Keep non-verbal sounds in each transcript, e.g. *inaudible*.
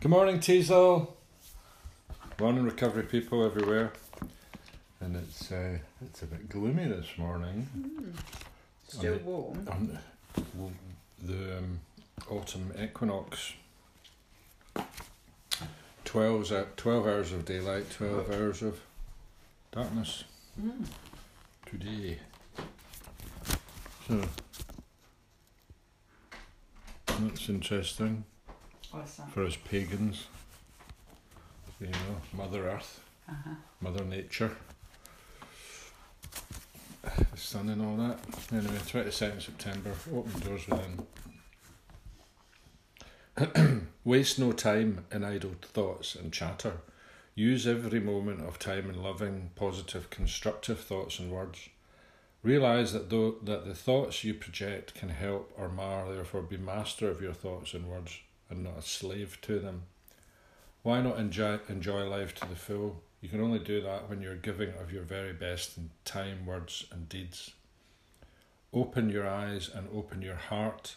Good morning, Teasel. Morning, recovery people everywhere. And it's uh, it's a bit gloomy this morning. Still On the- warm. On the, the um, autumn equinox. 12, hou- 12 hours of daylight, 12 hours of darkness Mm. today. So, that's interesting What's that? for us pagans. You know, Mother Earth. Uh-huh. Mother Nature, the sun and all that. Anyway, 22nd September, open doors within. *clears throat* Waste no time in idle thoughts and chatter. Use every moment of time in loving, positive, constructive thoughts and words. Realize that though that the thoughts you project can help or mar, therefore be master of your thoughts and words and not a slave to them. Why not enjoy enjoy life to the full? You can only do that when you're giving of your very best in time, words, and deeds. Open your eyes and open your heart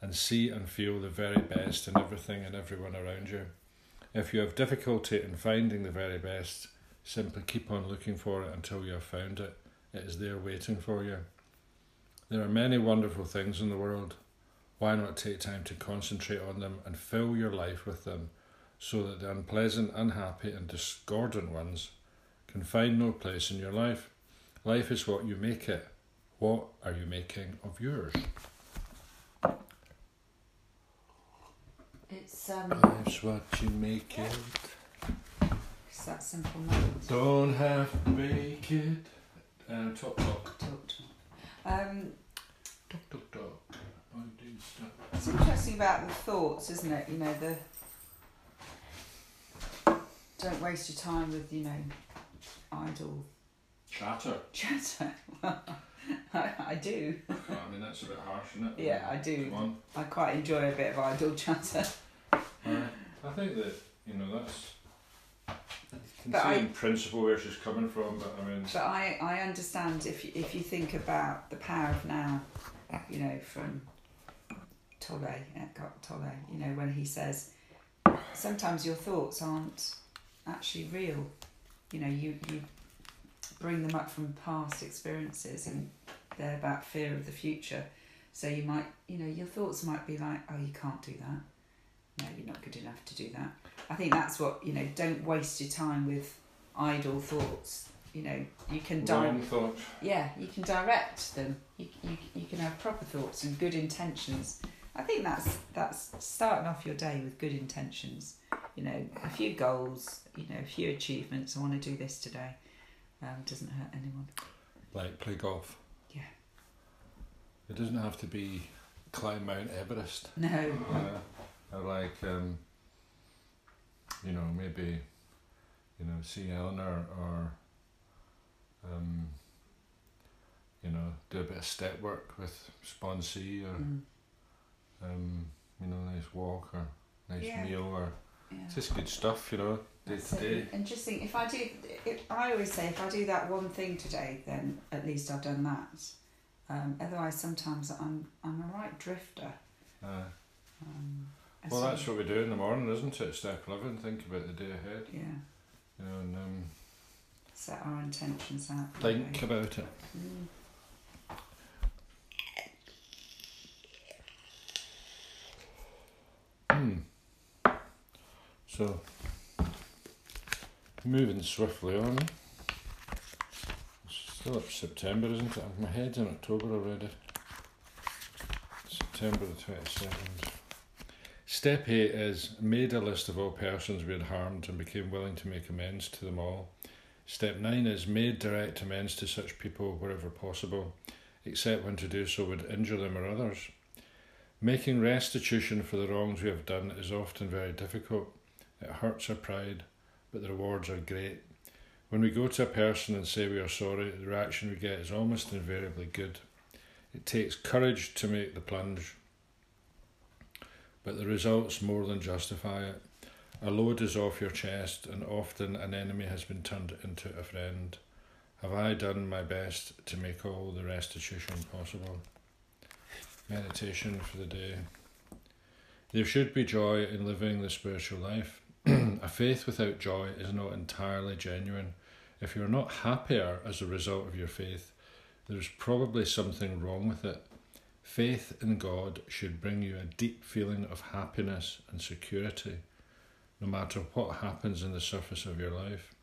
and see and feel the very best in everything and everyone around you. If you have difficulty in finding the very best, simply keep on looking for it until you have found it. It is there waiting for you. There are many wonderful things in the world. Why not take time to concentrate on them and fill your life with them? so that the unpleasant, unhappy, and discordant ones can find no place in your life. Life is what you make it. What are you making of yours? It's um Life's what you make it. it's that simple. Don't have to make it. Um, talk, talk. Talk me. Um Talk, talk, talk. Do stuff. it's interesting about the thoughts, isn't it? You know, the don't waste your time with, you know, idle Chatter. chatter. *laughs* I, I do. I mean, that's a bit harsh, isn't it? Yeah, I do. I quite enjoy a bit of idle *laughs* chatter. I think that, you know, that's. Can But see I- in principle where she's coming from, but I mean. But I, I understand if you, if you think about the power of now, you know, from Tolle, Eckhart Tolle, you know, when he says sometimes your thoughts aren't actually real. You know, you, you bring them up from past experiences and they're about fear of the future. So you might, you know, your thoughts might be like, oh, you can't do that. No, you're not good enough to do that. I think that's what, you know, don't waste your time with idle thoughts. You know, you can direct yeah, you can direct them. You, you, you can have proper thoughts and good intentions. I think that's that's starting off your day with good intentions. You know, a few goals. You know, a few achievements. I want to do this today. Um, doesn't hurt anyone. Like play golf. Yeah. It doesn't have to be climb Mount Everest. No. Uh, or like, um, you know, maybe, you know, see Eleanor or, um, you know, do a bit of step work with sponsee or, Mm, um, you know, nice walk or nice Yeah. meal or yeah. just good stuff, you know, day That's to day. And just think, if I do, if, I always say, if I do that one thing today, then at least I've done that. Um, otherwise, sometimes I'm I'm a right drifter. Uh, Um, well, that's what we do in the morning, isn't it? Step 11, think about the day ahead, yeah. you know, and um, set our intentions out. think about it. Mm. So, moving swiftly on. Eh? It's still up September, isn't it? My head's in October already. September the 22nd. Step 8 is made a list of all persons we had harmed and became willing to make amends to them all. Step 9 is made direct amends to such people wherever possible, except when to do so would injure them or others. Making restitution for the wrongs we have done is often very difficult. It hurts our pride, but the rewards are great. When we go to a person and say we are sorry, the reaction we get is almost invariably good. It takes courage to make the plunge, but the results more than justify it. A load is off your chest, and often an enemy has been turned into a friend. Have I done my best to make all the restitution possible? Meditation for the day. There should be joy in living the spiritual life. A faith without joy is not entirely genuine. If you're not happier as a result of your faith, there's probably something wrong with it. Faith in God should bring you a deep feeling of happiness and security, no matter what happens in the surface of your life.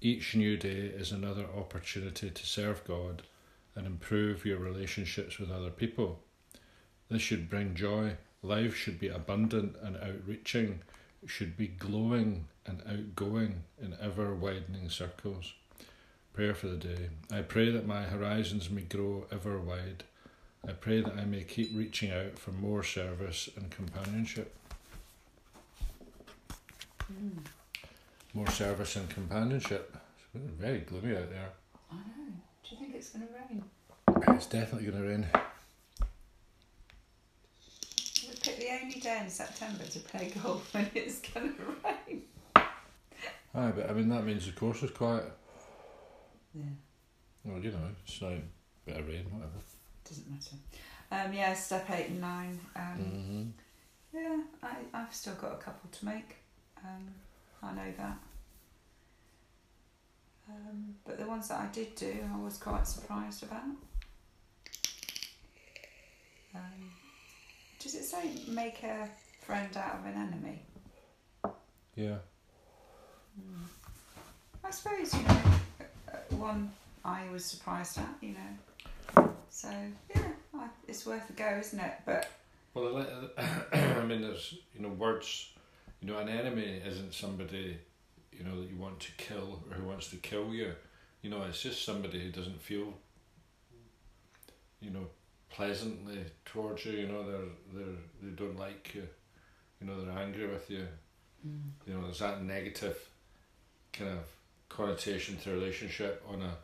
Each new day is another opportunity to serve God and improve your relationships with other people. This should bring joy. Life should be abundant and outreaching, should be glowing and outgoing in ever widening circles. Prayer for the day. I pray that my horizons may grow ever wide. I pray that I may keep reaching out for more service and companionship. Mm. More service and companionship. It's very gloomy out there. I know. Do you think it's going to rain? It's definitely going to rain. We picked the only day in September to play *laughs* golf when it's going to rain. Aye, but I mean that means the course is quiet. Yeah, Well, you know, a bit of rain, whatever. doesn't matter. Um, yeah, step eight and nine. Um, Mm-hmm. Yeah, I, I've still got a couple to make. Um, I know that. Um, but the ones that I did do, I was quite surprised about. Does it say make a friend out of an enemy? Yeah. Mm. I suppose, you know, uh, one I was surprised at, you know. So, yeah, I, it's worth a go, isn't it? But, Well, *coughs* I mean, there's you know words. You know, an enemy isn't somebody you know that you want to kill or who wants to kill you. You know, it's just somebody who doesn't feel. You know, pleasantly towards you. You know, they're they're they don't like you. You know, they're angry with you. mm. You know, there's that negative kind of connotation to relationship on a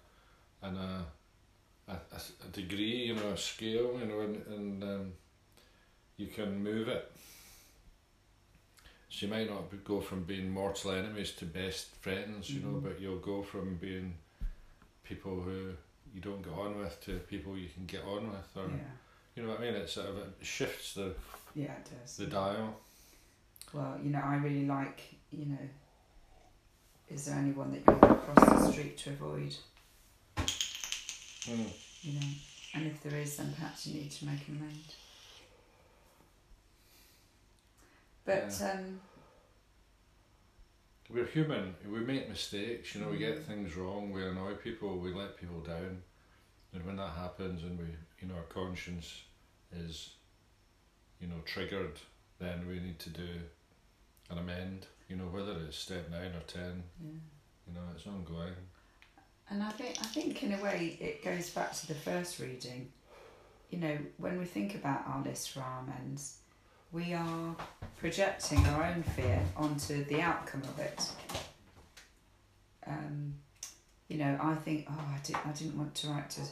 on a a, a, degree, you know, a scale, you know, and, and um, you can move it. So you might not be- go from being mortal enemies to best friends, you know, Mhm. but you'll go from being people who you don't get on with to people you can get on with, or yeah, you know what I mean. It sort of it shifts the yeah, it does. the dial. Well, you know, I really like, you know, is there anyone that you want across the street to avoid, Mm. you know? And if there is, then perhaps you need to make an amend. But, um, We're human. We make mistakes. You know, we get Mm. things wrong. We annoy people. We let people down. And when that happens, and we, you know, our conscience is, you know, triggered, then we need to do an amend. You know, whether it's step nine or ten. yeah. You know, it's ongoing. And I think I think in a way it goes back to the first reading. You know, when we think about our list for our amends, we are projecting our own fear onto the outcome of it. Um, you know, I think, oh, I, did, I didn't want to write to,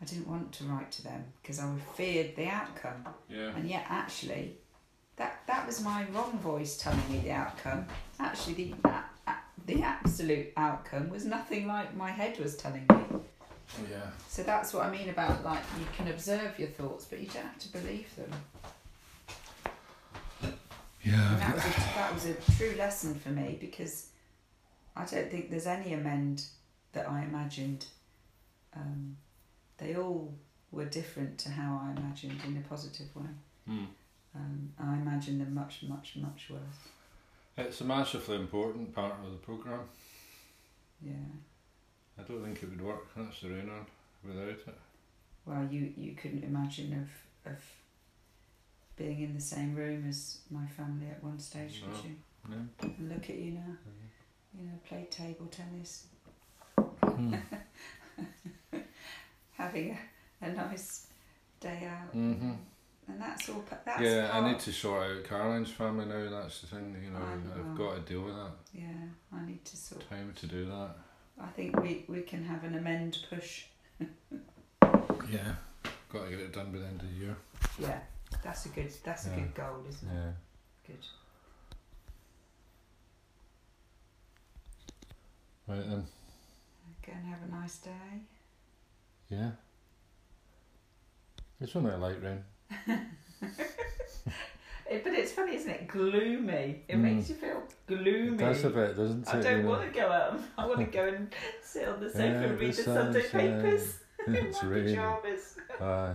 I didn't want to write to them because I feared the outcome, Yeah. and yet actually, that that was my wrong voice telling me the outcome. Actually, the a- the absolute outcome was nothing like my head was telling me. Yeah. So that's what I mean about like you can observe your thoughts, but you don't have to believe them. And that Yeah. was a, that was a true lesson for me because I don't think there's any amend that I imagined. Um, they all were different to how I imagined in a positive way. Mm. Um, I imagined them much, much, much worse. It's a massively important part of the program. Yeah. I don't think it would work. That's the rain on without it. Well, you, you couldn't imagine of of being in the same room as my family at one stage, No. could you? No. Look at you now. You know, play table tennis, Mm. *laughs* having a, a nice day out, hmm and that's all. That's Yeah, I need to sort out Caroline's family now. That's the thing. You know, I I've know. got to deal with that. Yeah, I need to sort. Time to do that. I think we we can have an amend push. *laughs* Yeah. Got to get it done by the end of the year. Yeah, that's a good that's a Yeah. good goal, isn't it? Yeah. Good. Right then. Go and have a nice day. Yeah. It's only a light rain. *laughs* It but it's funny, isn't it? Gloomy. It Mm. makes you feel gloomy. Does a bit, doesn't it? I don't you know? want to go out. I want to go and *laughs* sit on the sofa Yeah, and read the Sunday papers *laughs* in It's my pajamas. Aye.